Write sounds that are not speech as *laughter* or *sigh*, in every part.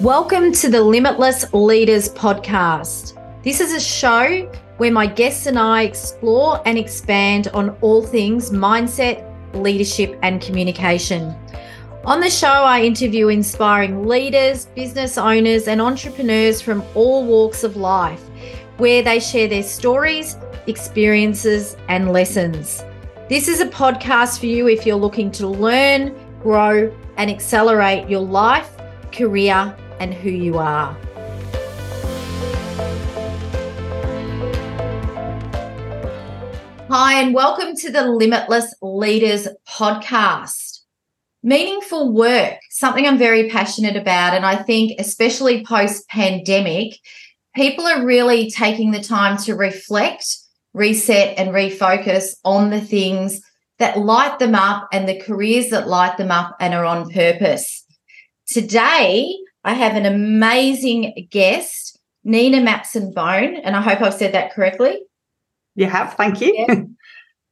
Welcome to the Limitless Leaders Podcast. This is a show where my guests and I explore and expand on all things mindset, leadership, and communication. On the show, I interview inspiring leaders, business owners, and entrepreneurs from all walks of life, where they share their stories, experiences, and lessons. This is a podcast for you if you're looking to learn, grow, and accelerate your life, career, and who you are. Hi, and welcome to the Limitless Leaders podcast. Meaningful work, something I'm very passionate about. And I think, especially post pandemic, people are really taking the time to reflect, reset, and refocus on the things that light them up and the careers that light them up and are on purpose. Today, I have an amazing guest, Nina Mapson Bone, and I hope I've said that correctly. You have, thank you. Yeah.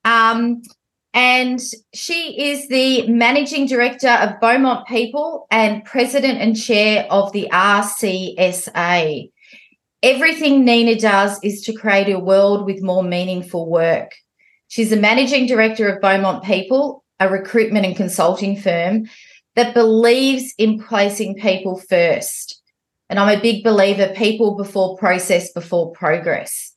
Um, and she is the managing director of Beaumont People and president and chair of the RCSA. Everything Nina does is to create a world with more meaningful work. She's the managing director of Beaumont People, a recruitment and consulting firm that believes in placing people first. And I'm a big believer people before process, before progress.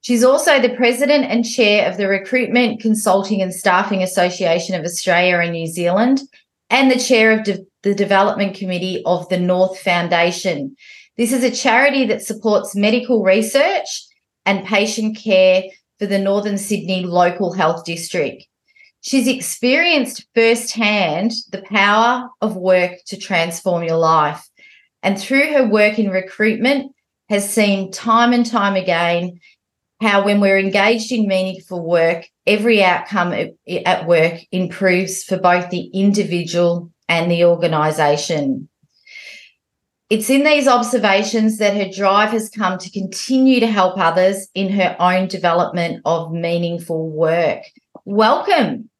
She's also the president and chair of the Recruitment, Consulting and Staffing Association of Australia and New Zealand, and the chair of de- the Development Committee of the North Foundation. This is a charity that supports medical research and patient care for the Northern Sydney Local Health District. She's experienced firsthand the power of work to transform your life. And through her work in recruitment, has seen time and time again how when we're engaged in meaningful work, every outcome at work improves for both the individual and the organisation. It's in these observations that her drive has come to continue to help others in her own development of meaningful work. Welcome.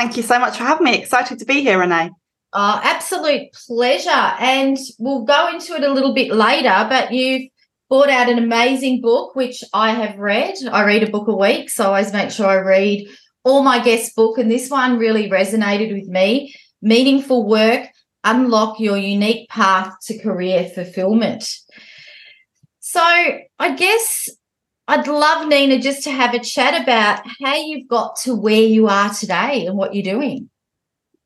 Thank you so much for having me. Excited to be here, Renee. Uh, absolute pleasure. And we'll go into it a little bit later, but you've brought out an amazing book, which I have read. I read a book a week, so I always make sure I read all my guest book. And this one really resonated with me. Meaningful work, unlock your unique path to career fulfillment. So I guess I'd love, Nina, just to have a chat about how you've got to where you are today and what you're doing.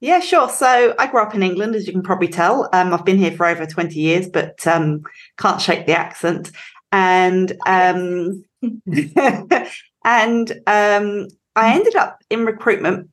Yeah, sure. So I grew up in England, as you can probably tell. Um, I've been here for over 20 years, but um, can't shake the accent. And um, *laughs* and um, I ended up in recruitment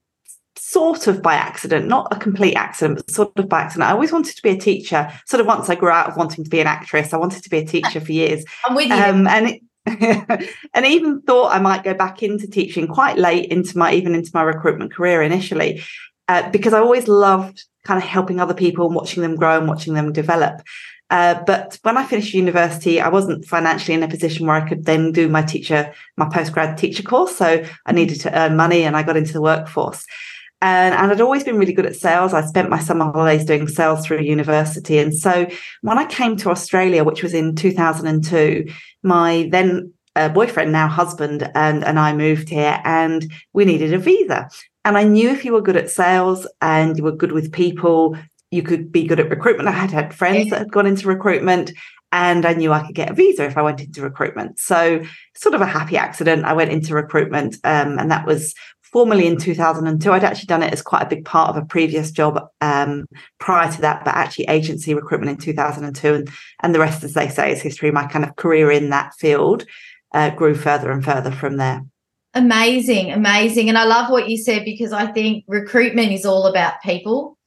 sort of by accident, not a complete accident, but sort of by accident. I always wanted to be a teacher. Sort of once I grew out of wanting to be an actress, I wanted to be a teacher for years. I'm with you. Um, and it, *laughs* and even thought I might go back into teaching quite late into my even into my recruitment career initially, uh, because I always loved kind of helping other people and watching them grow and watching them develop. Uh, but when I finished university, I wasn't financially in a position where I could then do my teacher, my postgrad teacher course. So I needed to earn money and I got into the workforce. And, and I'd always been really good at sales. I spent my summer holidays doing sales through university. And so when I came to Australia, which was in 2002, my then uh, boyfriend, now husband, and, and I moved here and we needed a visa. And I knew if you were good at sales and you were good with people, you could be good at recruitment. I had had friends that had gone into recruitment and I knew I could get a visa if I went into recruitment. So, sort of a happy accident. I went into recruitment, um, and that was formally in 2002. I'd actually done it as quite a big part of a previous job um, prior to that, but actually agency recruitment in 2002. And, and the rest, as they say, is history. My kind of career in that field uh, grew further and further from there. Amazing, amazing. And I love what you said because I think recruitment is all about people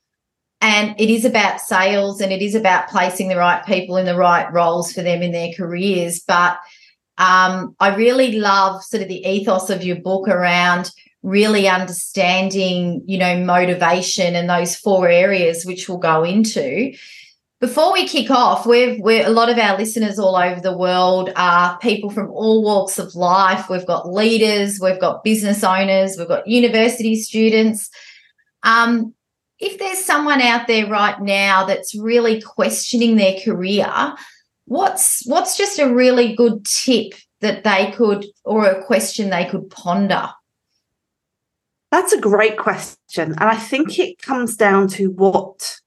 and it is about sales and it is about placing the right people in the right roles for them in their careers. But um, I really love sort of the ethos of your book around really understanding, you know, motivation and those four areas which we'll go into. Before we kick off, we've we're a lot of our listeners all over the world are people from all walks of life. We've got leaders, we've got business owners, we've got university students. Um, if there's someone out there right now that's really questioning their career, what's what's just a really good tip that they could or a question they could ponder? That's a great question. And I think it comes down to what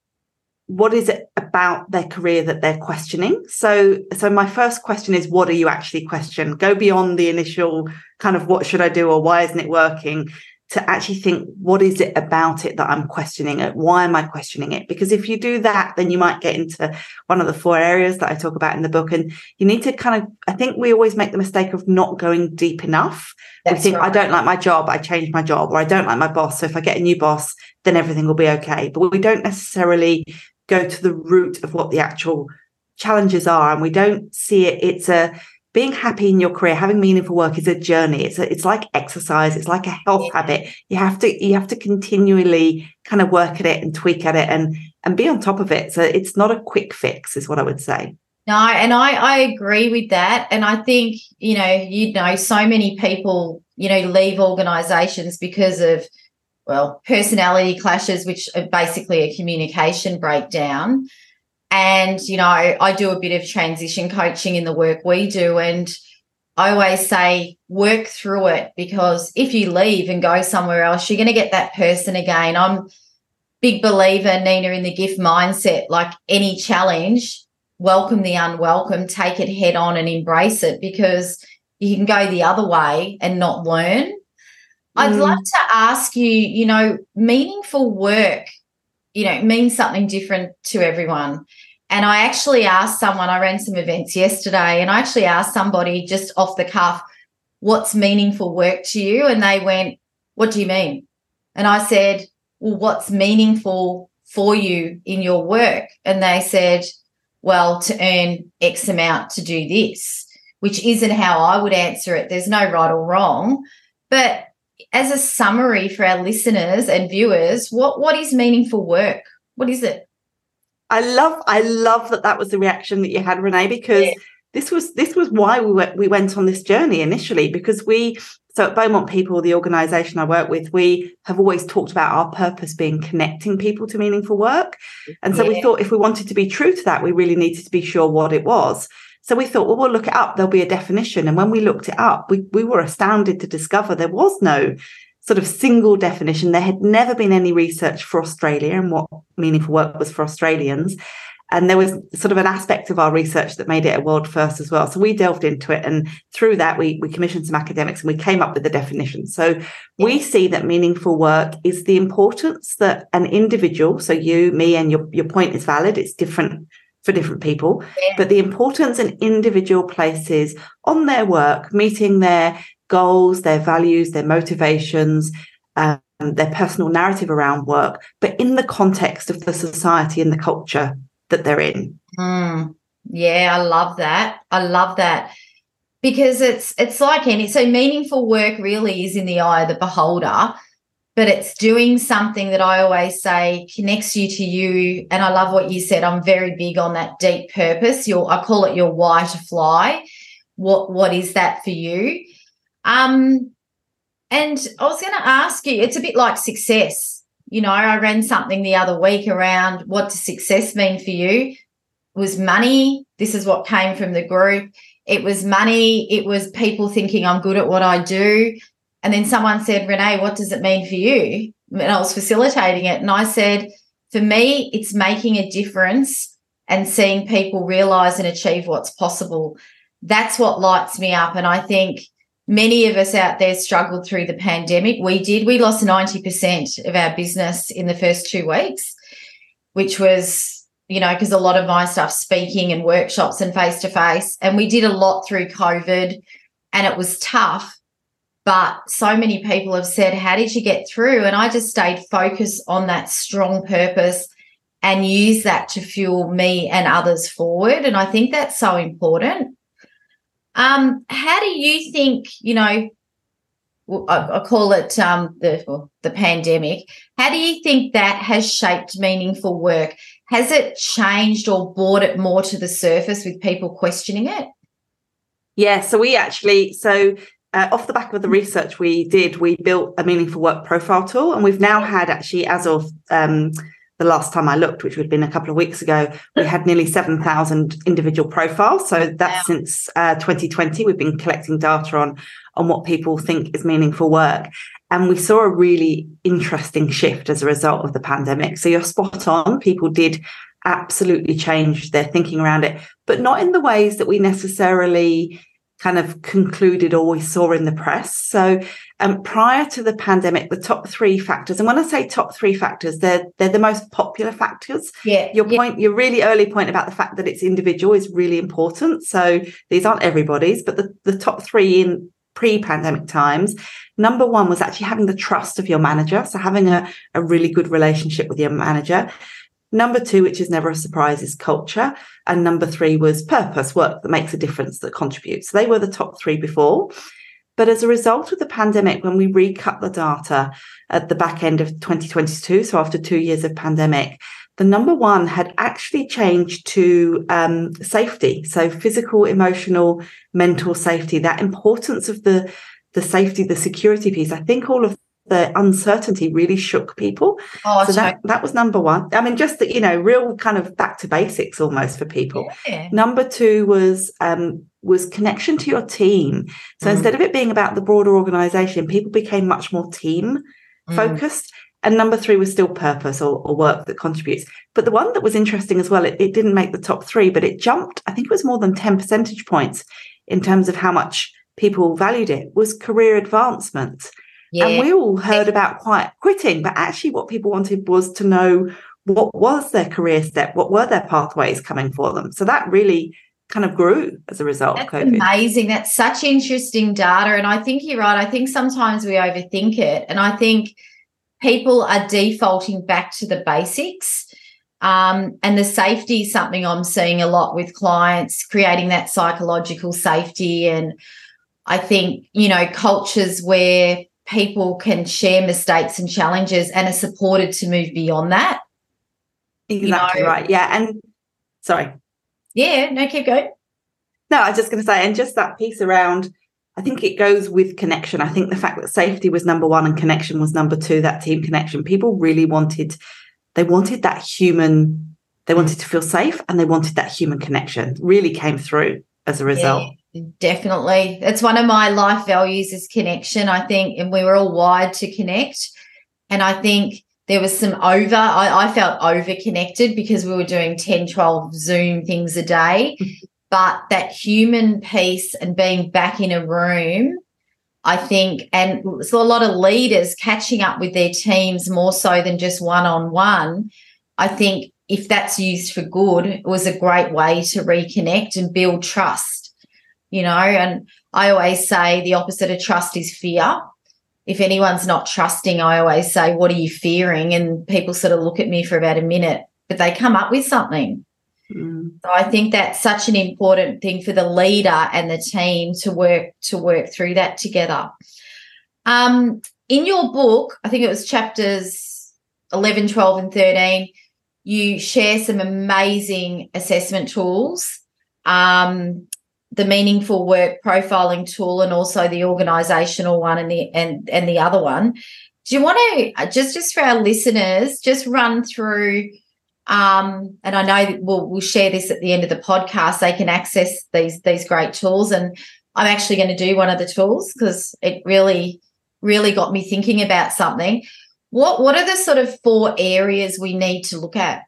what is it about their career that they're questioning so so my first question is what are you actually question go beyond the initial kind of what should i do or why isn't it working to actually think what is it about it that i'm questioning it? Why am i questioning it? Because if you do that then you might get into one of the four areas that i talk about in the book. And you need to kind of i think we always make the mistake of not going deep enough. That's we think right. i don't like my job i change my job or i don't like my boss so if i get a new boss then everything will be okay. But we don't necessarily go to the root of what the actual challenges are and we don't see it. It's a being happy in your career having meaningful work is a journey. It's a, it's like exercise. It's like a health habit. You have to you have to continually kind of work at it and tweak at it and and be on top of it. So it's not a quick fix is what i would say. No and i i agree with that. And i think you know you know so many people you know leave organizations because of well, personality clashes, which are basically a communication breakdown. And, you know, I do a bit of transition coaching in the work we do. And I always say, work through it because if you leave and go somewhere else, you're going to get that person again. I'm big believer, Nina, in the gift mindset. Like any challenge, welcome the unwelcome, take it head on and embrace it because you can go the other way and not learn. I'd mm. love to ask you, you know, meaningful work, you know, means something different to everyone. And I actually asked someone, I ran some events yesterday, and I actually asked somebody just off the cuff, what's meaningful work to you? And they went, what do you mean? And I said, well, what's meaningful for you in your work? And they said, well, to earn X amount to do this, which isn't how I would answer it. There's no right or wrong. But as a summary for our listeners and viewers, what what is meaningful work? What is it? I love I love that that was the reaction that you had, Renee, because yeah. this was this was why we went we went on this journey initially because we so at Beaumont People, the organisation I work with, we have always talked about our purpose being connecting people to meaningful work, and so yeah. we thought if we wanted to be true to that, we really needed to be sure what it was. So we thought, well, we'll look it up. There'll be a definition. And when we looked it up, we, we were astounded to discover there was no sort of single definition. There had never been any research for Australia and what meaningful work was for Australians. And there was sort of an aspect of our research that made it a world first as well. So we delved into it. And through that, we, we commissioned some academics and we came up with the definition. So we see that meaningful work is the importance that an individual, so you, me, and your, your point is valid, it's different for different people, yeah. but the importance an individual places on their work, meeting their goals, their values, their motivations, um, their personal narrative around work, but in the context of the society and the culture that they're in. Mm. Yeah, I love that. I love that because it's it's like any so meaningful work really is in the eye of the beholder but it's doing something that I always say connects you to you. And I love what you said. I'm very big on that deep purpose. Your I call it your why to fly. What what is that for you? Um, and I was going to ask you, it's a bit like success. You know, I ran something the other week around what does success mean for you? It was money. This is what came from the group. It was money. It was people thinking I'm good at what I do. And then someone said, Renee, what does it mean for you? And I was facilitating it. And I said, for me, it's making a difference and seeing people realize and achieve what's possible. That's what lights me up. And I think many of us out there struggled through the pandemic. We did. We lost 90% of our business in the first two weeks, which was, you know, because a lot of my stuff speaking and workshops and face to face. And we did a lot through COVID and it was tough. But so many people have said, How did you get through? And I just stayed focused on that strong purpose and use that to fuel me and others forward. And I think that's so important. Um, how do you think, you know, I, call it um, the well, the pandemic. How do you think that has shaped meaningful work? Has it changed or brought it more to the surface with people questioning it? Yeah, so we actually so uh, off the back of the research we did, we built a meaningful work profile tool, and we've now had actually, as of um, the last time I looked, which would have been a couple of weeks ago, we had nearly 7,000 individual profiles. So that's wow. since uh, 2020. We've been collecting data on, on what people think is meaningful work. And we saw a really interesting shift as a result of the pandemic. So you're spot on. People did absolutely change their thinking around it, but not in the ways that we necessarily kind of concluded or we saw in the press. So um, prior to the pandemic, the top three factors, and when I say top three factors, they're they're the most popular factors. Yeah. Your yeah. point, your really early point about the fact that it's individual is really important. So these aren't everybody's, but the, the top three in pre-pandemic times. Number one was actually having the trust of your manager. So having a, a really good relationship with your manager. Number two, which is never a surprise, is culture. And number three was purpose, work that makes a difference, that contributes. So they were the top three before. But as a result of the pandemic, when we recut the data at the back end of 2022, so after two years of pandemic, the number one had actually changed to um, safety. So physical, emotional, mental safety, that importance of the, the safety, the security piece. I think all of the uncertainty really shook people. Oh, so that, that was number one. I mean, just that, you know, real kind of back to basics almost for people. Yeah. Number two was um, was connection to your team. So mm. instead of it being about the broader organization, people became much more team mm. focused. And number three was still purpose or, or, work that contributes. But the one that was interesting as well, it, it didn't make the top three, but it jumped, I think it was more than 10 percentage points in terms of how much people valued it, was career advancement. Yeah. And we all heard about quiet quitting, but actually, what people wanted was to know what was their career step, what were their pathways coming for them. So that really kind of grew as a result That's Amazing. That's such interesting data. And I think you're right. I think sometimes we overthink it. And I think people are defaulting back to the basics. Um, and the safety is something I'm seeing a lot with clients, creating that psychological safety. And I think, you know, cultures where people can share mistakes and challenges and are supported to move beyond that. Exactly you know? right. Yeah. And sorry. Yeah, no, keep going. No, I was just going to say, and just that piece around, I think it goes with connection. I think the fact that safety was number one and connection was number two, that team connection, people really wanted, they wanted that human, they wanted to feel safe and they wanted that human connection, really came through as a result. Yeah. Definitely. It's one of my life values is connection, I think, and we were all wired to connect. And I think there was some over, I, I felt over connected because we were doing 10, 12 Zoom things a day. *laughs* but that human piece and being back in a room, I think, and so a lot of leaders catching up with their teams more so than just one on one. I think if that's used for good, it was a great way to reconnect and build trust you know, and I always say the opposite of trust is fear. If anyone's not trusting, I always say, What are you fearing? And people sort of look at me for about a minute, but they come up with something. Mm. So I think that's such an important thing for the leader and the team to work to work through that together. Um, in your book, I think it was chapters 11, 12, and 13, you share some amazing assessment tools. Um, the meaningful work profiling tool and also the organizational one and the and and the other one do you want to uh, just just for our listeners just run through um, and I know we'll we'll share this at the end of the podcast. They can access these these great tools, and I'm actually going to do one of the tools because it really really got me thinking about something. What what are the sort of four areas we need to look at?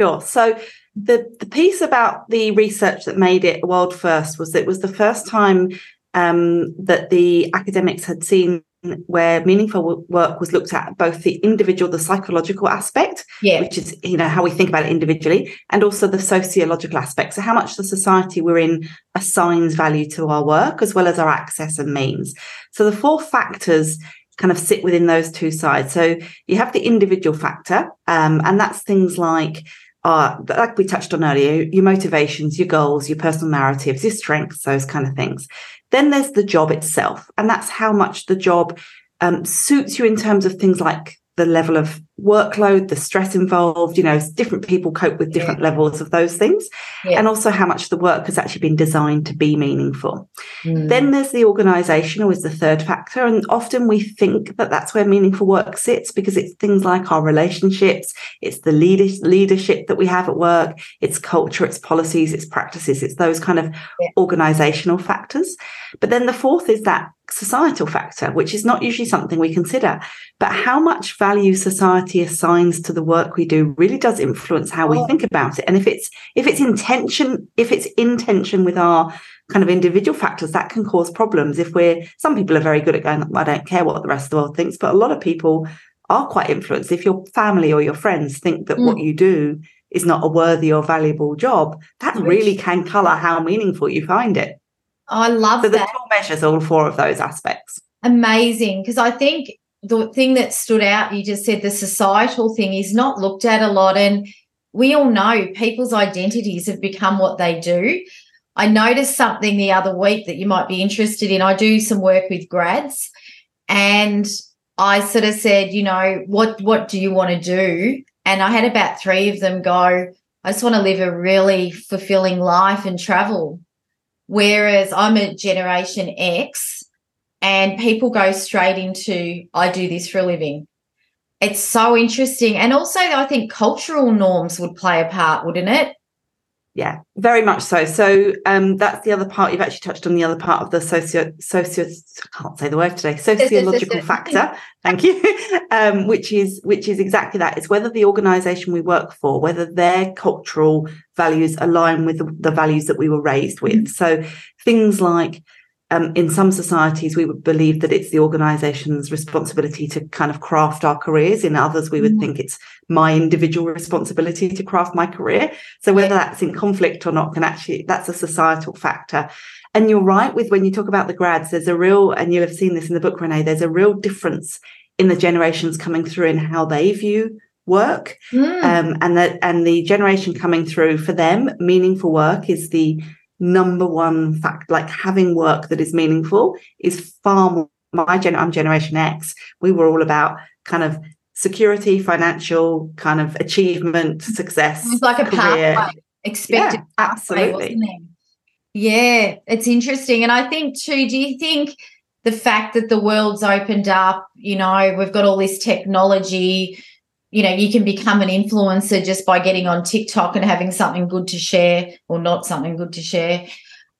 Sure. So the the piece about the research that made it world first was it was the first time um, that the academics had seen where meaningful work was looked at both the individual the psychological aspect yeah. which is you know how we think about it individually and also the sociological aspect. So how much the society we're in assigns value to our work as well as our access and means. So the four factors kind of sit within those two sides. So you have the individual factor um, and that's things like are like we touched on earlier your motivations your goals your personal narratives your strengths those kind of things. Then there's the job itself and that's how much the job um, suits you in terms of things like the level of workload, the stress involved, you know, different people cope with different yeah. levels of those things, yeah. and also how much the work has actually been designed to be meaningful. Mm. Then there's the organizational is the third factor. And often we think that that's where meaningful work sits because it's things like our relationships, it's the leadership that we have at work, it's culture, it's policies, it's practices, it's those kind of yeah. organizational factors. But then the fourth is that societal factor, which is not usually something we consider. But how much value society assigns to the work we do really does influence how we oh. think about it. And if it's if it's intention, if it's intention with our kind of individual factors, that can cause problems. If we're some people are very good at going, I don't care what the rest of the world thinks, but a lot of people are quite influenced. If your family or your friends think that mm. what you do is not a worthy or valuable job, that really can colour how meaningful you find it. I love so that. the tool measures all four of those aspects. Amazing. Because I think the thing that stood out, you just said the societal thing is not looked at a lot. And we all know people's identities have become what they do. I noticed something the other week that you might be interested in. I do some work with grads and I sort of said, you know, what what do you want to do? And I had about three of them go, I just want to live a really fulfilling life and travel. Whereas I'm a generation X and people go straight into, I do this for a living. It's so interesting. And also, I think cultural norms would play a part, wouldn't it? Yeah, very much so. So um, that's the other part. You've actually touched on the other part of the socio socio. I can't say the word today. *laughs* Sociological factor. Thank you. *laughs* Um, which is which is exactly that. It's whether the organisation we work for, whether their cultural values align with the, the values that we were raised with. Mm-hmm. So things like um, in some societies, we would believe that it's the organization's responsibility to kind of craft our careers. In others, we would mm. think it's my individual responsibility to craft my career. So whether that's in conflict or not can actually, that's a societal factor. And you're right with when you talk about the grads, there's a real, and you'll have seen this in the book, Renee, there's a real difference in the generations coming through in how they view work. Mm. Um, and that, and the generation coming through for them, meaningful work is the number one fact like having work that is meaningful is far more my gen I'm generation X. We were all about kind of security financial kind of achievement mm-hmm. success it's like a career. pathway expected yeah, absolutely. yeah it's interesting. And I think too do you think the fact that the world's opened up you know we've got all this technology you know you can become an influencer just by getting on tiktok and having something good to share or not something good to share.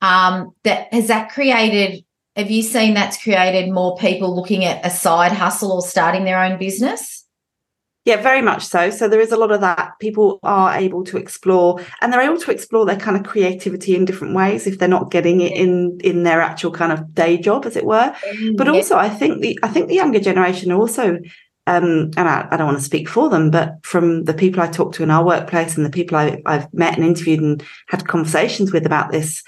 Um, that has that created have you seen that's created more people looking at a side hustle or starting their own business? Yeah very much so. So there is a lot of that. People are able to explore and they're able to explore their kind of creativity in different ways if they're not getting it in in their actual kind of day job as it were. Mm, but also i think the i think the younger generation also um, and I, I, don't want to speak for them, but from the people I talk to in our workplace and the people I, have met and interviewed and had conversations with about this,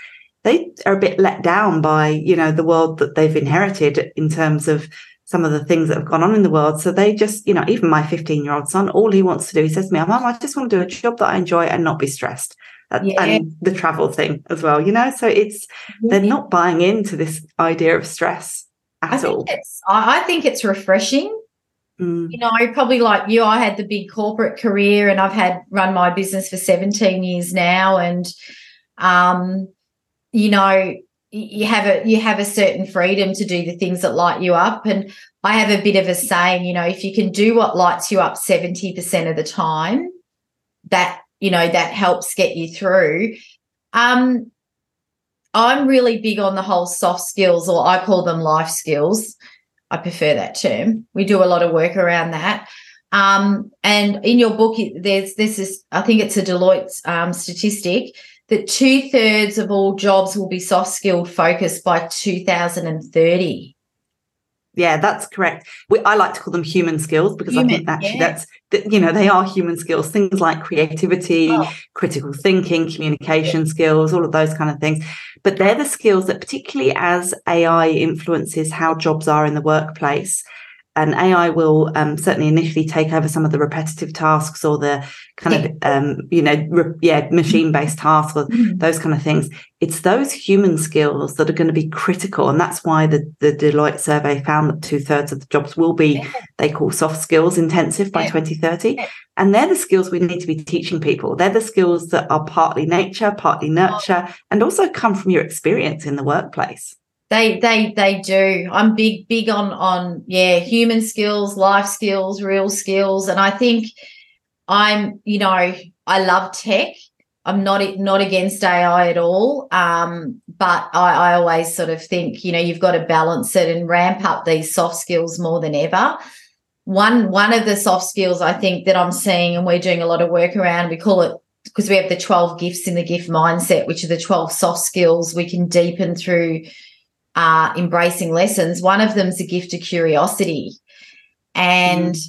they are a bit let down by you know the world that they've inherited in terms of some of the things that have gone on in the world. So they just, you know, even my 15 year old son, all he wants to do, he says to me, Mom, I just want to do a job that I enjoy and not be stressed. Yeah. And the travel thing as well, you know. So it's yeah. they're not buying into this idea of stress at I all. I think it's refreshing Mm. You know, probably like you, I had the big corporate career and I've had run my business for 17 years now. And um, you know, you have a you have a certain freedom to do the things that light you up. And I have a bit of a saying, you know, if you can do what lights you up 70% of the time, that, you know, that helps get you through. Um, I'm really big on the whole soft skills, or I call them life skills. I prefer that term. We do a lot of work around that. Um, and in your book, there's this is I think it's a Deloitte um, statistic that two thirds of all jobs will be soft skill focused by 2030. Yeah, that's correct. We, I like to call them human skills because human, I think actually yeah. that's you know they are human skills. Things like creativity, oh. critical thinking, communication skills, all of those kind of things. But they're the skills that, particularly as AI influences how jobs are in the workplace, and AI will um, certainly initially take over some of the repetitive tasks or the kind of um, you know re- yeah machine based tasks or mm-hmm. those kind of things. It's those human skills that are going to be critical, and that's why the the Deloitte survey found that two thirds of the jobs will be they call soft skills intensive by 2030, and they're the skills we need to be teaching people. They're the skills that are partly nature, partly nurture, and also come from your experience in the workplace. They they they do. I'm big big on on yeah, human skills, life skills, real skills, and I think I'm you know I love tech. I'm not not against AI at all, um, but I, I always sort of think you know you've got to balance it and ramp up these soft skills more than ever. One one of the soft skills I think that I'm seeing, and we're doing a lot of work around. We call it because we have the 12 gifts in the gift mindset, which are the 12 soft skills we can deepen through uh, embracing lessons. One of them is a gift of curiosity. And, mm.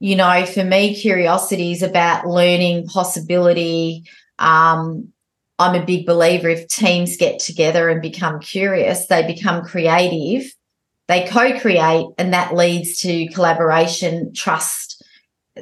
you know, for me, curiosity is about learning, possibility. Um, I'm a big believer if teams get together and become curious, they become creative, they co create, and that leads to collaboration, trust.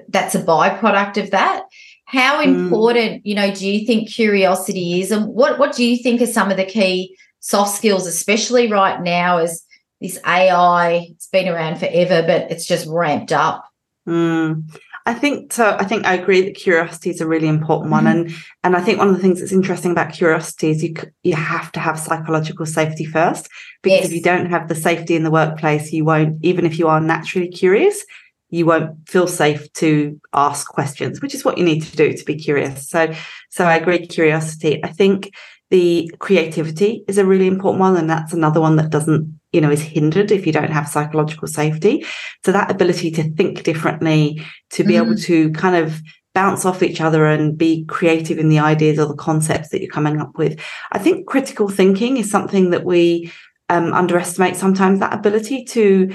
That's a byproduct of that. How mm. important, mm. you know, do you think curiosity is? And what, what do you think are some of the key soft skills, especially right now, as this AI, it's been around forever, but it's just ramped up. Mm. I think so. I think I agree that curiosity is a really important one, mm. and and I think one of the things that's interesting about curiosity is you you have to have psychological safety first, because yes. if you don't have the safety in the workplace, you won't. Even if you are naturally curious, you won't feel safe to ask questions, which is what you need to do to be curious. So, so I agree. Curiosity. I think the creativity is a really important one. And that's another one that doesn't, you know, is hindered if you don't have psychological safety. So that ability to think differently, to be mm. able to kind of bounce off each other and be creative in the ideas or the concepts that you're coming up with. I think critical thinking is something that we um, underestimate sometimes that ability to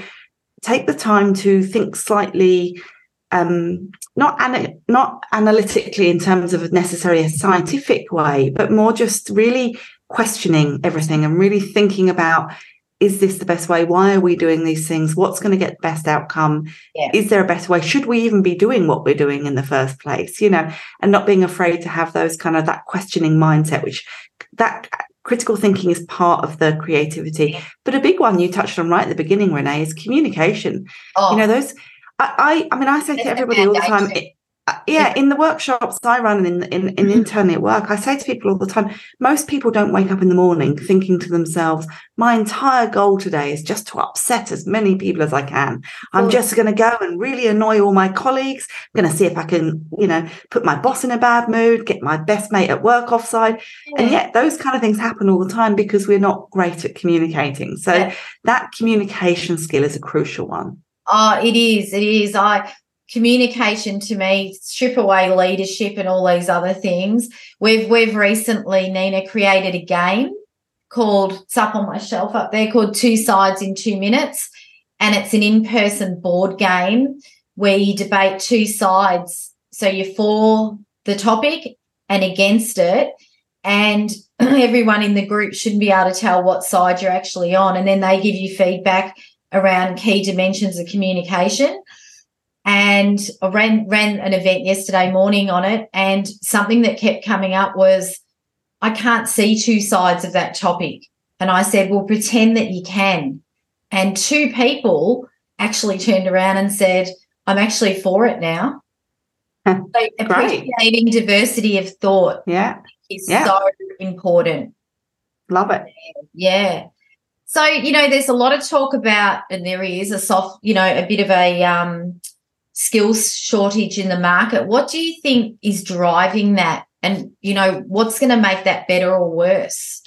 take the time to think slightly um, not ana- not analytically in terms of necessarily a scientific way, but more just really questioning everything and really thinking about is this the best way? Why are we doing these things? What's going to get the best outcome? Yeah. Is there a better way? Should we even be doing what we're doing in the first place? You know, and not being afraid to have those kind of that questioning mindset, which that critical thinking is part of the creativity. But a big one you touched on right at the beginning, Renee, is communication. Oh. You know, those I, I, mean, I say to everybody all the time, uh, yeah, in the workshops I run and in, in, in mm-hmm. internally at work, I say to people all the time, most people don't wake up in the morning thinking to themselves, my entire goal today is just to upset as many people as I can. I'm just going to go and really annoy all my colleagues. I'm going to see if I can, you know, put my boss in a bad mood, get my best mate at work offside. Yeah. And yet those kind of things happen all the time because we're not great at communicating. So yeah. that communication skill is a crucial one. Oh, it is. It is. I communication to me, strip away leadership and all these other things. We've we've recently, Nina, created a game called it's up on my shelf up there called Two Sides in Two Minutes. And it's an in-person board game where you debate two sides. So you're for the topic and against it. And *clears throat* everyone in the group shouldn't be able to tell what side you're actually on. And then they give you feedback around key dimensions of communication. And I ran, ran an event yesterday morning on it. And something that kept coming up was, I can't see two sides of that topic. And I said, well, pretend that you can. And two people actually turned around and said, I'm actually for it now. so appreciating diversity of thought yeah. is yeah. so important. Love it. Yeah. So, you know, there's a lot of talk about, and there is a soft, you know, a bit of a um, skills shortage in the market. What do you think is driving that? And, you know, what's going to make that better or worse?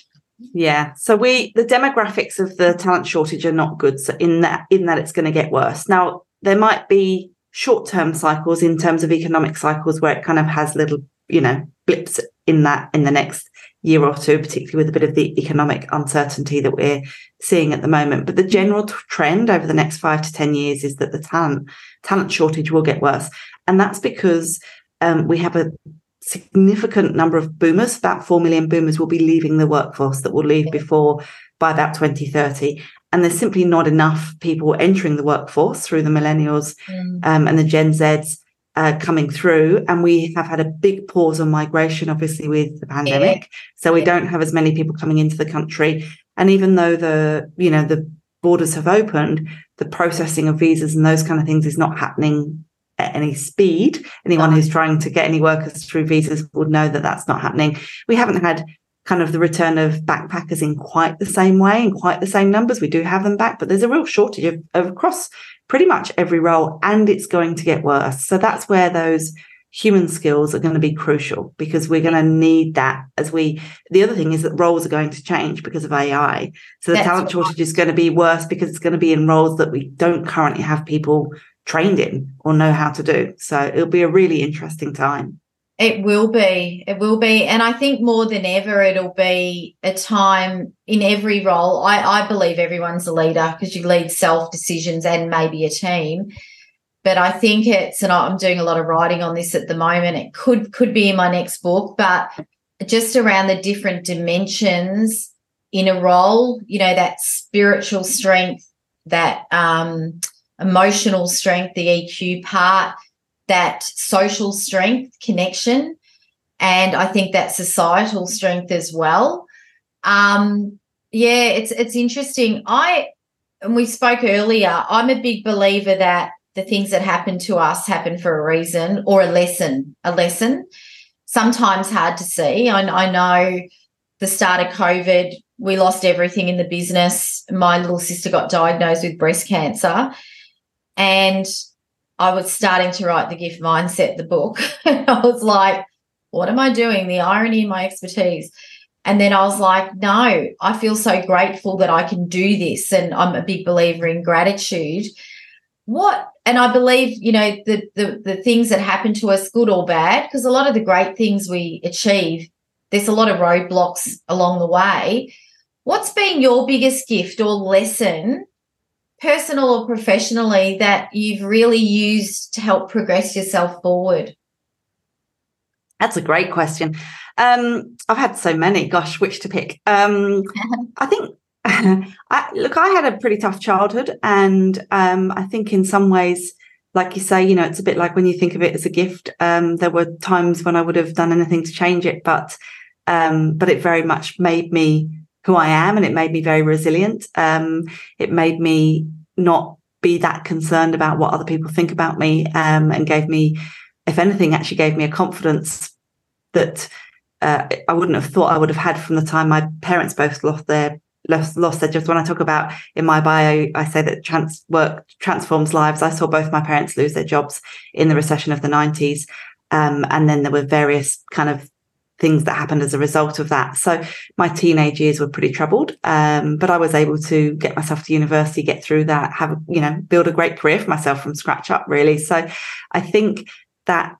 Yeah. So we the demographics of the talent shortage are not good. So in that in that it's going to get worse. Now there might be short-term cycles in terms of economic cycles where it kind of has little, you know, blips in that in the next year or two, particularly with a bit of the economic uncertainty that we're seeing at the moment. But the general t- trend over the next five to 10 years is that the talent, talent shortage will get worse. And that's because um, we have a significant number of boomers, about 4 million boomers will be leaving the workforce that will leave before by about 2030. and there's simply not enough people entering the workforce through the millennials mm. um, and the Gen Zs uh, coming through. And we have had a big pause on migration, obviously, with the pandemic. Yeah. So we yeah. don't have as many people coming into the country. And even though the, you know, the borders have opened, the processing of visas and those kind of things is not happening at any speed. Anyone who's trying to get any workers through visas would know that that's not happening. We haven't had kind of the return of backpackers in quite the same way in quite the same numbers. We do have them back, but there's a real shortage of, of across pretty much every role, and it's going to get worse. So that's where those human skills are going to be crucial because we're going to need that as we the other thing is that roles are going to change because of AI so the That's talent shortage is going to be worse because it's going to be in roles that we don't currently have people trained in or know how to do. So it'll be a really interesting time it will be. It will be. And I think more than ever, it'll be a time in every role. I, I believe everyone's a leader because you lead self decisions and maybe a team. But I think it's, and I'm doing a lot of writing on this at the moment. It could could be in my next book, but just around the different dimensions in a role, you know, that spiritual strength, that um, emotional strength, the EQ part, that social strength connection and i think that societal strength as well. Um yeah it's it's interesting. I and we spoke earlier i'm a big believer that the things that happen to us happen for a reason or a lesson a lesson. Sometimes hard to see. I, I know the start of covid we lost everything in the business. My little sister got diagnosed with breast cancer. And I was starting to write the gift mindset, the book. *laughs* I was like, what am I doing? The irony in my expertise. And then I was like, no, I feel so grateful that I can do this. And I'm a big believer in gratitude. What, and I believe, you know, the, the, the things that happen to us, good or bad, because a lot of the great things we achieve, there's a lot of roadblocks along the way. What's been your biggest gift or lesson personal or professionally, that you've really used to help progress yourself forward? That's a great question. Um, I've had so many. Gosh, which to pick? Um, I think. *laughs* I, look, I had a pretty tough childhood, and um, I think in some ways, like you say, you know, it's a bit like when you think of it as a gift. Um, there were times when I would have done anything to change it, but um, but it very much made me who I am and it made me very resilient. Um, it made me not be that concerned about what other people think about me um, and gave me, if anything, actually gave me a confidence that uh, I wouldn't have thought I would have had from the time my parents both lost their lost, lost their jobs. When I talk about in my bio, I say that trans work transforms lives. I saw both my parents lose their jobs in the recession of the 90s. Um, and then there were various kind of things that happened as a result of that. So my teenage years were pretty troubled, um, but I was able to get myself to university, get through that, have you know, build a great career for myself from scratch up. Really, so I think that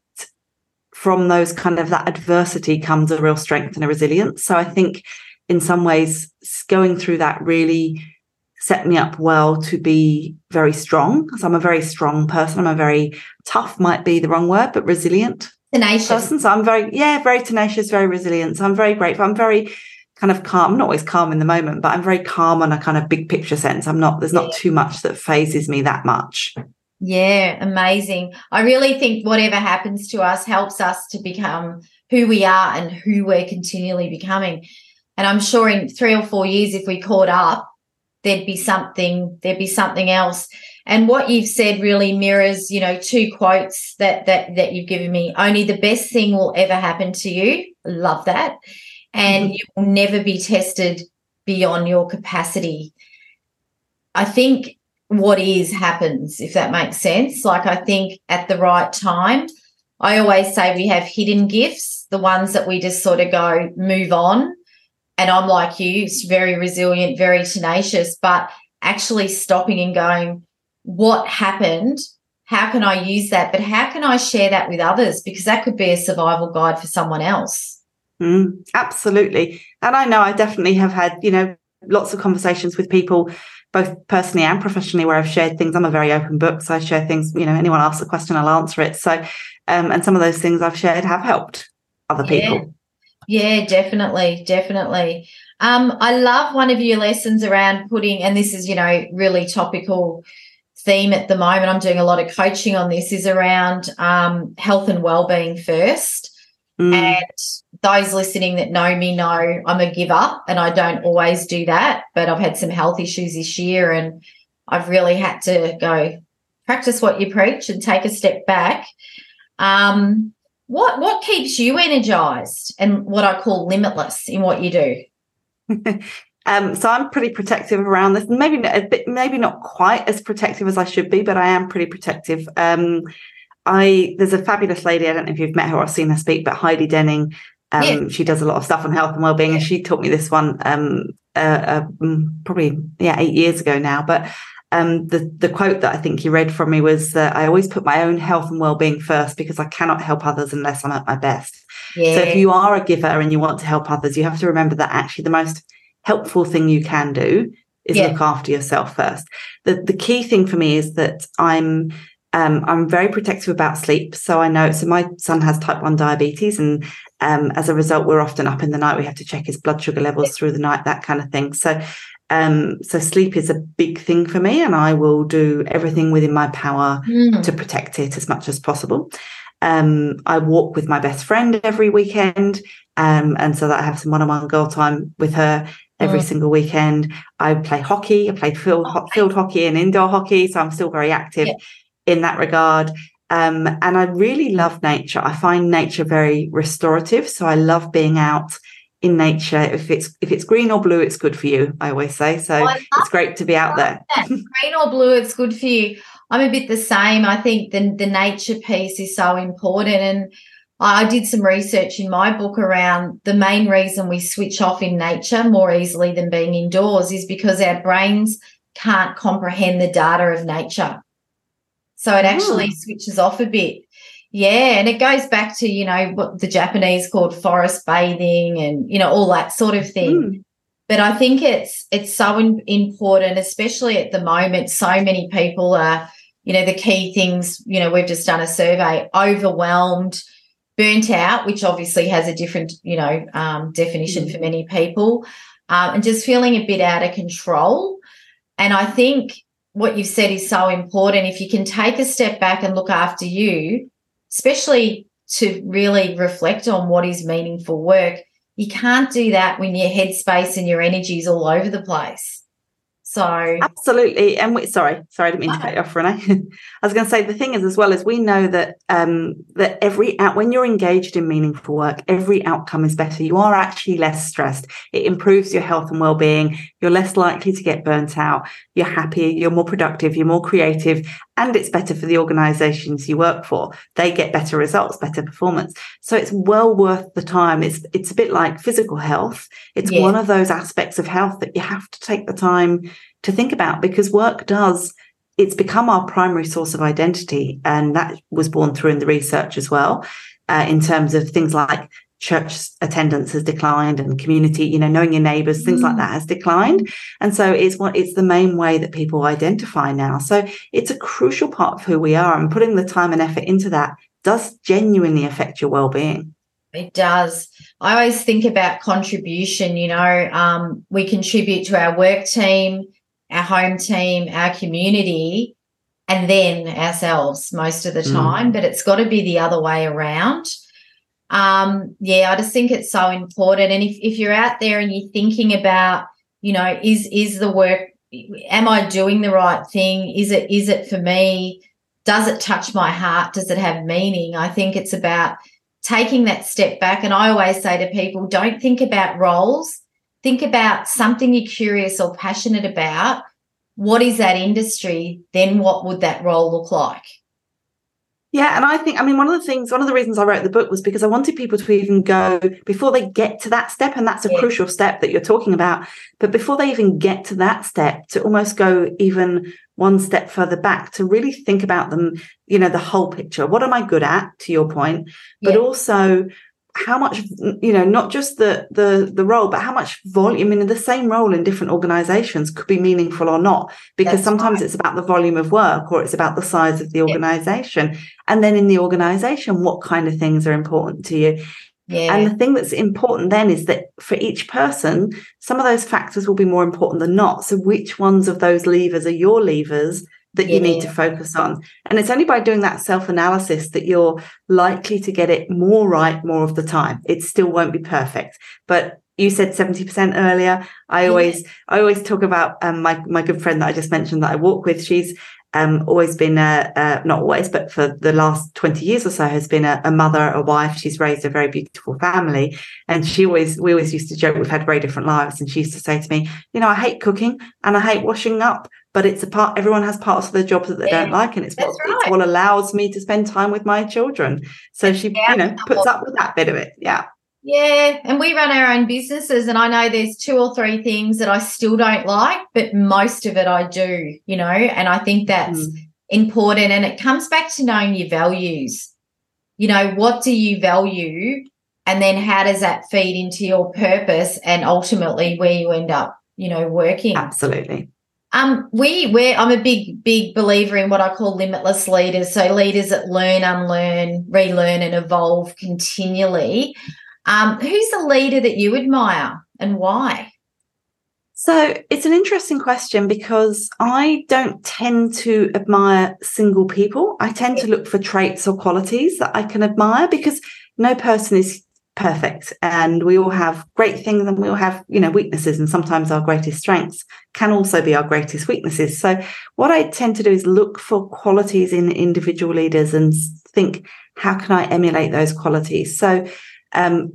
from those kind of that adversity comes a real strength and a resilience. So I think in some ways going through that really set me up well to be very strong because I'm a very strong person. I'm a very tough might be the wrong word, but resilient tenacious person. So I'm very, yeah, very tenacious, very resilient. So I'm very grateful. I'm very kind of calm. I'm not always calm in the moment, but I'm very calm on a kind of big picture sense. I'm not, there's not too much that fazes me that much. Yeah, amazing. I really think whatever happens to us helps us to become who we are and who we're continually becoming. And I'm sure in three or four years, if we caught up, there'd be something, there'd be something else. And what you've said really mirrors, you know, two quotes that that that you've given me. Only the best thing will ever happen to you. Love that. And mm-hmm. you will never be tested beyond your capacity. I think what is happens, if that makes sense. Like I think at the right time, I always say we have hidden gifts, the ones that we just sort of go, move on. And I'm like you, it's very resilient, very tenacious, but actually stopping and going, what happened how can i use that? But how can i share that with others? Because that could be a survival guide for someone else. Mm, absolutely. And i know i definitely have had you know lots of conversations with people both personally and professionally where i've shared things. I'm a very open book so i share things you know anyone asks a question i'll answer it. So um, and some of those things i've shared have helped other yeah. people. Yeah definitely definitely. Um, I love one of your lessons around putting, and this is, you know, really topical theme at the moment. I'm doing a lot of coaching on this, is around um, health and well-being first. Mm. And those listening that know me know I'm a giver and I don't always do that, but I've had some health issues this year and I've really had to go practice what you preach and take a step back. Um, what what keeps you energized and what I call limitless in what you do? *laughs* um, so I'm pretty protective around this. Maybe a bit, maybe not quite as protective as I should be, but I am pretty protective. Um, I there's a fabulous lady. I don't know if you've met her or seen her speak, but Heidi Denning. Um, yeah. She does a lot of stuff on health and well-being, and she taught me this one um, uh, uh, mm, probably yeah eight years ago now. But um, the the quote that I think you read from me was that I always put my own health and well-being first because I cannot help others unless I'm at my best. Yeah. So if you are a giver and you want to help others, you have to remember that actually the most helpful thing you can do is yeah. look after yourself first. The the key thing for me is that I'm um, I'm very protective about sleep. So I know, so my son has type 1 diabetes. And um, as a result, we're often up in the night. We have to check his blood sugar levels through the night, that kind of thing. So, um, so sleep is a big thing for me. And I will do everything within my power mm. to protect it as much as possible. Um, I walk with my best friend every weekend. Um, and so that I have some one-on-one girl time with her every mm. single weekend. I play hockey. I play field, field hockey and indoor hockey. So I'm still very active. Yeah in that regard. Um, and I really love nature. I find nature very restorative. So I love being out in nature. If it's if it's green or blue, it's good for you. I always say. So oh, it's great to be out there. *laughs* green or blue, it's good for you. I'm a bit the same. I think the the nature piece is so important. And I did some research in my book around the main reason we switch off in nature more easily than being indoors is because our brains can't comprehend the data of nature. So it actually oh. switches off a bit. Yeah. And it goes back to, you know, what the Japanese called forest bathing and, you know, all that sort of thing. Mm. But I think it's it's so important, especially at the moment. So many people are, you know, the key things, you know, we've just done a survey, overwhelmed, burnt out, which obviously has a different, you know, um, definition mm. for many people, um, and just feeling a bit out of control. And I think what you've said is so important. If you can take a step back and look after you, especially to really reflect on what is meaningful work, you can't do that when your headspace and your energy is all over the place. So absolutely, and we, sorry, sorry, I didn't mean to cut you off, Renee. *laughs* I was going to say the thing is as well as we know that um, that every out when you're engaged in meaningful work, every outcome is better. You are actually less stressed. It improves your health and well-being. You're less likely to get burnt out. You're happier. You're more productive. You're more creative, and it's better for the organisations you work for. They get better results, better performance. So it's well worth the time. It's it's a bit like physical health. It's yeah. one of those aspects of health that you have to take the time to think about because work does it's become our primary source of identity and that was born through in the research as well uh, in terms of things like church attendance has declined and community you know knowing your neighbors things mm. like that has declined and so it's what it's the main way that people identify now so it's a crucial part of who we are and putting the time and effort into that does genuinely affect your well-being it does i always think about contribution you know um, we contribute to our work team our home team, our community, and then ourselves most of the mm. time. Mm. But it's got to be the other way around. Um, yeah, I just think it's so important. And if, if you're out there and you're thinking about, you know, is is the work, am I doing the right thing? Is it is it for me? Does it touch my heart? Does it have meaning? I think it's about taking that step back. And I always say to people, don't think about roles think about something you're curious or passionate about. What is that industry? Then what would that role look like? Yeah, and I think I mean one of the things, one of the reasons I wrote the book was because I wanted people to even go before they get to that step, and that's a yeah. crucial step that you're talking about. But before they even get to that step, to almost go even one step further back to really think about them, you know, the whole picture. What am I good at, to your point, but yeah. also how much you know not just the the the role but how much volume in the same role in different organizations could be meaningful or not because That's sometimes right. it's about the volume of work or it's about the size of the organization yeah. and then in the organization what kind of things are important to you Yeah. And the thing that's important then is that for each person, some of those factors will be more important than not. So, which ones of those levers are your levers that you need to focus on? And it's only by doing that self analysis that you're likely to get it more right more of the time. It still won't be perfect, but you said 70% earlier. I Yeah. always, I always talk about um, my, my good friend that I just mentioned that I walk with. She's um, always been a, uh, not always, but for the last 20 years or so has been a, a mother, a wife. She's raised a very beautiful family. And she always, we always used to joke, we've had very different lives. And she used to say to me, you know, I hate cooking and I hate washing up, but it's a part, everyone has parts of their jobs that they don't like. And it's what, that's it's what allows me to spend time with my children. So she, Yeah. you know, puts up with that bit of it. Yeah. Yeah, and we run our own businesses, and I know there's two or three things that I still don't like, but most of it I do, you know, and I think that's Mm. important. And it comes back to knowing your values. You know, what do you value? And then how does that feed into your purpose and ultimately where you end up, you know, working? Absolutely. Um, we we're I'm a big, big believer in what I call limitless leaders. So leaders that learn, unlearn, relearn, and evolve continually. Um, who's a leader that you admire and why? So it's an interesting question because I don't tend to admire single people. I tend to look for traits or qualities that I can admire because no person is perfect and we all have great things and we all have, you know, weaknesses and sometimes our greatest strengths can also be our greatest weaknesses. So what I tend to do is look for qualities in individual leaders and think, how can I emulate those qualities? So um,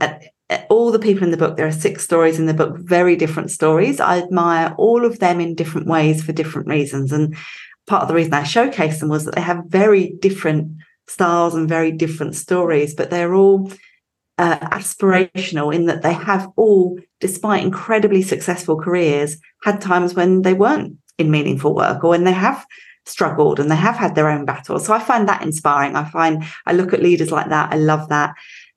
all the people in the book, there are six stories in the book, very different stories. I admire all of them in different ways for different reasons. And part of the reason I showcased them was that they have very different styles and very different stories, but they're all uh, aspirational in that they have all, despite incredibly successful careers, had times when they weren't in meaningful work or when they have struggled and they have had their own battles. So I find that inspiring. I find I look at leaders like that. I love that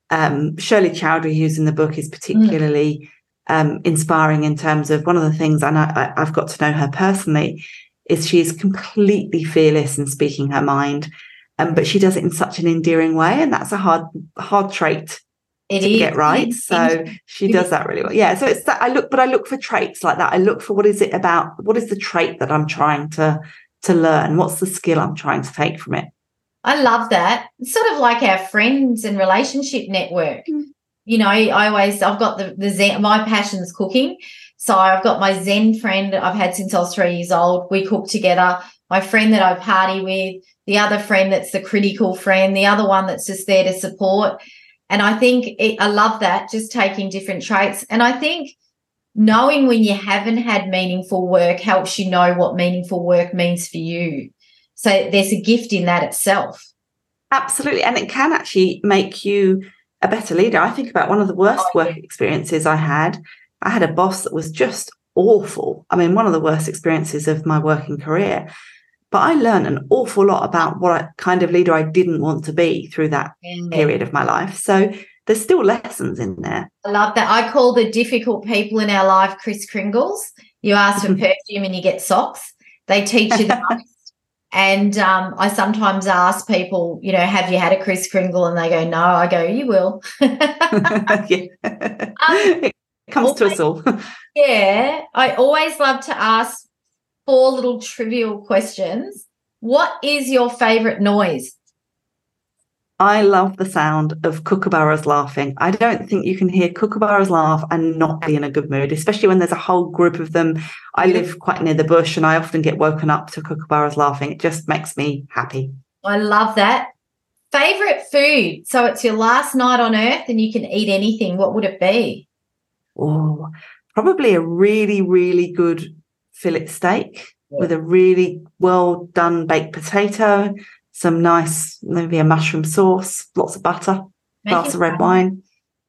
um, Shirley Chowdhary, who's in the book, is particularly um, inspiring in terms of one of the things, and I, have got to know her personally, is she is completely fearless in speaking her mind, um, but she does it in such an endearing way, and that's a hard hard trait it to is. get right. So she does that really well. Yeah. So it's that I look, but I look for traits like that. I look for what is it about? What is the trait that I'm trying to to learn? What's the skill I'm trying to take from it? I love that. It's sort of like our friends and relationship network. Mm. You know, I always I've got the the Zen, my passion's cooking. So I've got my Zen friend I've had since I was three years old. We cook together. My friend that I party with, the other friend that's the critical friend, the other one that's just there to support. And I think it, I love that, just taking different traits. And I think knowing when you haven't had meaningful work helps you know what meaningful work means for you. So there's a gift in that itself. Absolutely. And it can actually make you a better leader. I think about one of the worst oh, work experiences I had. I had a boss that was just awful. I mean, one of the worst experiences of my working career. But I learned an awful lot about what kind of leader I didn't want to be through that mm-hmm. period of my life. So there's still lessons in there. I love that. I call the difficult people in our life Kris Kringles. You ask for perfume and you get socks. They teach you the *laughs* most. And um, I sometimes ask people, you know, have you had a Kris Kringle? And they go, no. I go, you will. *laughs* *laughs* um, it comes always, to us all. yeah. I always love to ask four little trivial questions. What is your favorite noise? I love the sound of kookaburras laughing. I don't think you can hear kookaburras laugh and not be in a good mood, especially when there's a whole group of them. I live quite near the bush and I often get woken up to kookaburras laughing. It just makes me happy. I love that. Favorite food? So it's your last night on earth and you can eat anything. What would it be? Oh, probably a really, really good fillet steak yeah. with a really well done baked potato some nice, maybe a mushroom sauce, lots of butter, Make glass of red fun.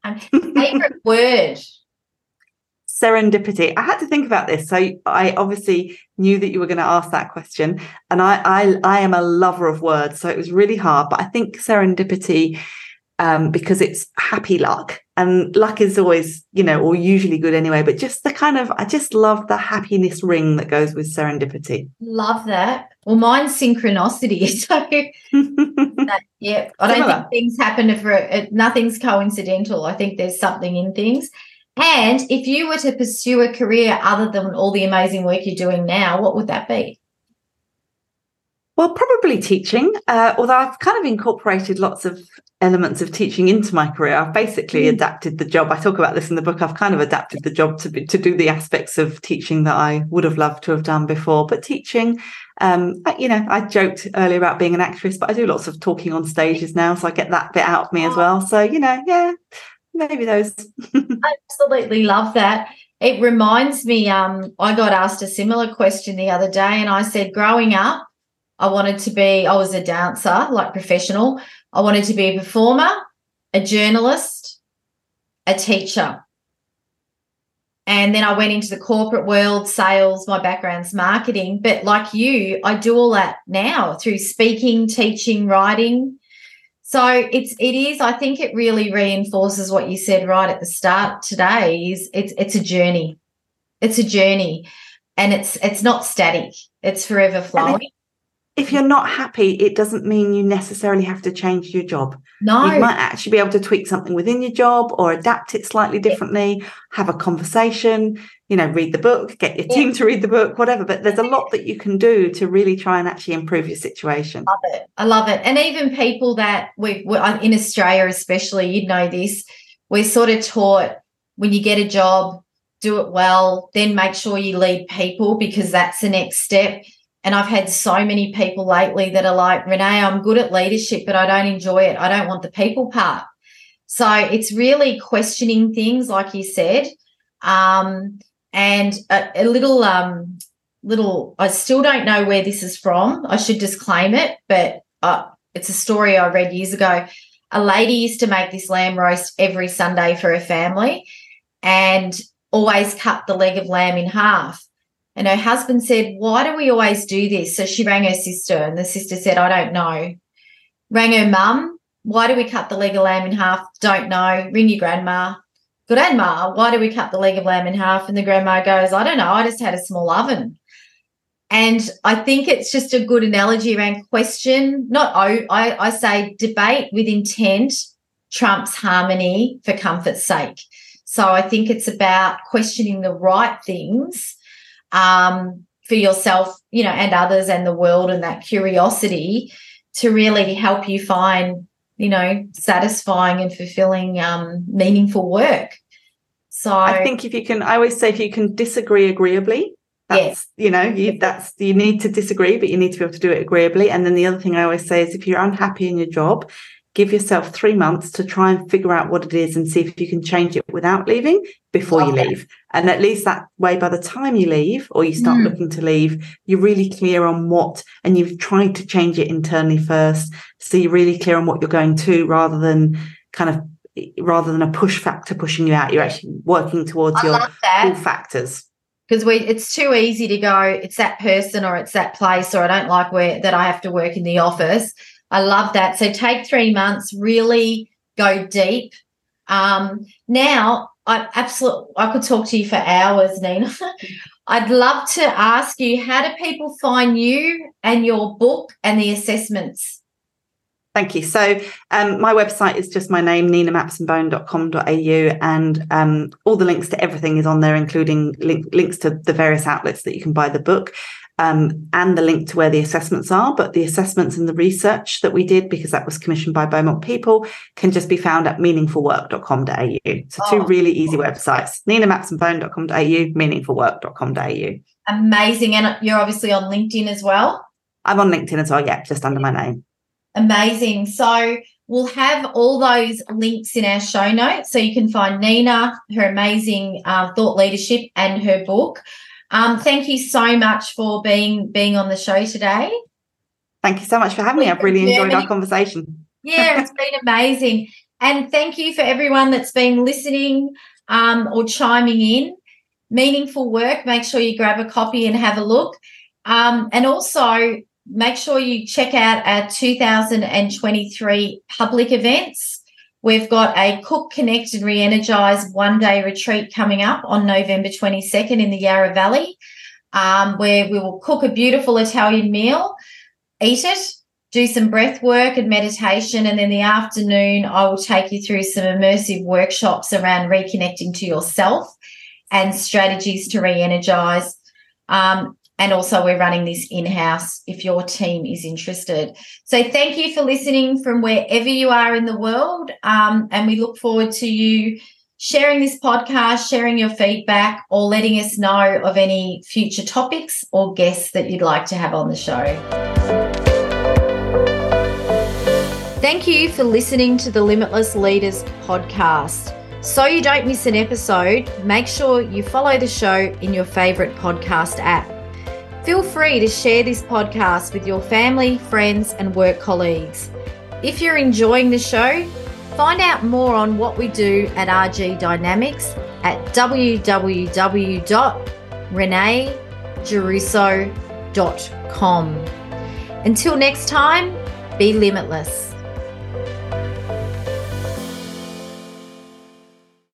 wine. favorite *laughs* word? Serendipity. I had to think about this. So I obviously knew that you were going to ask that question. And I I, I am a lover of words. So it was really hard. But I think serendipity, um, because it's happy luck. And luck is always you know or usually good anyway but just the kind of i just love the happiness ring that goes with serendipity. Love that. Well mine's synchronicity. *laughs* So *laughs* that, yeah i don't think things happen for nothing's coincidental. I think there's something in things. And if you were to pursue a career other than all the amazing work you're doing now what would that be well, probably teaching, uh, although I've kind of incorporated lots of elements of teaching into my career. I've basically mm. adapted the job. I talk about this in the book. I've kind of adapted the job to be, to do the aspects of teaching that I would have loved to have done before. But teaching, um, you know, I joked earlier about being an actress, but I do lots of talking on stages now, so I get that bit out of me as well. So you know, yeah, maybe those. I *laughs* absolutely love that. It reminds me. Um, I got asked a similar question the other day, and I said, growing up I wanted to be, I was a dancer, like professional. I wanted to be a performer, a journalist, a teacher. And then I went into the corporate world, sales, my background's marketing. But like you, I do all that now through speaking, teaching, writing. So it's it is, I think it really reinforces what you said right at the start today is it's it's a journey. It's a journey. And it's it's not static. It's forever flowing if you're not happy, it doesn't mean you necessarily have to change your job. No. You might actually be able to tweak something within your job or adapt it slightly differently, have a conversation, you know, read the book, get your team to read the book, whatever. But there's a lot that you can do to really try and actually improve your situation. I love it. I love it. And even people that we, uh, in Australia, especially, you'd know this, we're sort of taught when you get a job, do it well, then make sure you lead people because that's the next step and I've had so many people lately that are like, Renee, I'm good at leadership, but I don't enjoy it. I don't want the people part. So it's really questioning things, like you said. Um, and a, a little, um, little, I still don't know where this is from. I should disclaim it, but uh, it's a story I read years ago. A lady used to make this lamb roast every Sunday for her family and always cut the leg of lamb in half. And her husband said, Why do we always do this? So she rang her sister, and the sister said, I don't know. Rang her mum, Why do we cut the leg of lamb in half? Don't know. Ring your grandma. Grandma, why do we cut the leg of lamb in half? And the grandma goes, I don't know. I just had a small oven. And I think it's just a good analogy around question, not I, I say debate with intent trumps harmony for comfort's sake. So I think it's about questioning the right things um, for yourself, you know, and others and the world and that curiosity to really help you find, you know, satisfying and fulfilling, um, meaningful work. So I think if you can, I always say if you can disagree agreeably, that's yes. you know, you that's you need to disagree, but you need to be able to do it agreeably. And then the other thing I always say is if you're unhappy in your job, give yourself three months to try and figure out what it is and see if you can change it without leaving before okay. you leave. And at least that way, by the time you leave or you start mm. looking to leave, you're really clear on what, and you've tried to change it internally first. So you're really clear on what you're going to rather than kind of rather than a push factor pushing you out, you're actually working towards I your pull factors because we it's too easy to go it's that person or it's that place or i don't like where that i have to work in the office I love that. So take three months, really go deep. Um, now, I absolutely I could talk to you for hours, Nina. *laughs* I'd love to ask you how do people find you and your book and the assessments? Thank you. So um, my website is just my name, ninamapsonbone.com.au, and um, all the links to everything is on there, including link, links to the various outlets that you can buy the book um, and the link to where the assessments are. But the assessments and the research that we did, because that was commissioned by Beaumont People, can just be found at meaningfulwork.com.au. So two oh. really easy websites, ninamapsonbone.com.au, meaningfulwork.com.au. Amazing. And you're obviously on LinkedIn as well? I'm on LinkedIn as well, yeah, just under my name. Amazing. So we'll have all those links in our show notes. So you can find Nina, her amazing uh, thought leadership, and her book. Um, thank you so much for being being on the show today. Thank you so much for having me. I've really enjoyed our conversation. Yeah, it's been *laughs* amazing. And thank you for everyone that's been listening um, or chiming in. Meaningful work. Make sure you grab a copy and have a look. Um, and also make sure you check out our 2023 public events. We've got a Cook, Connect and Re-Energize one-day retreat coming up on November 22nd in the Yarra Valley, um, where we will cook a beautiful Italian meal, eat it, do some breath work and meditation, and then the afternoon I will take you through some immersive workshops around reconnecting to yourself and strategies to re-energize. Um, and also, we're running this in house if your team is interested. So, thank you for listening from wherever you are in the world. Um, and we look forward to you sharing this podcast, sharing your feedback, or letting us know of any future topics or guests that you'd like to have on the show. Thank you for listening to the Limitless Leaders podcast. So you don't miss an episode, make sure you follow the show in your favorite podcast app. Feel free to share this podcast with your family, friends, and work colleagues. If you're enjoying the show, find out more on what we do at RG Dynamics at www.reneegiarrusso.com. Until next time, be limitless.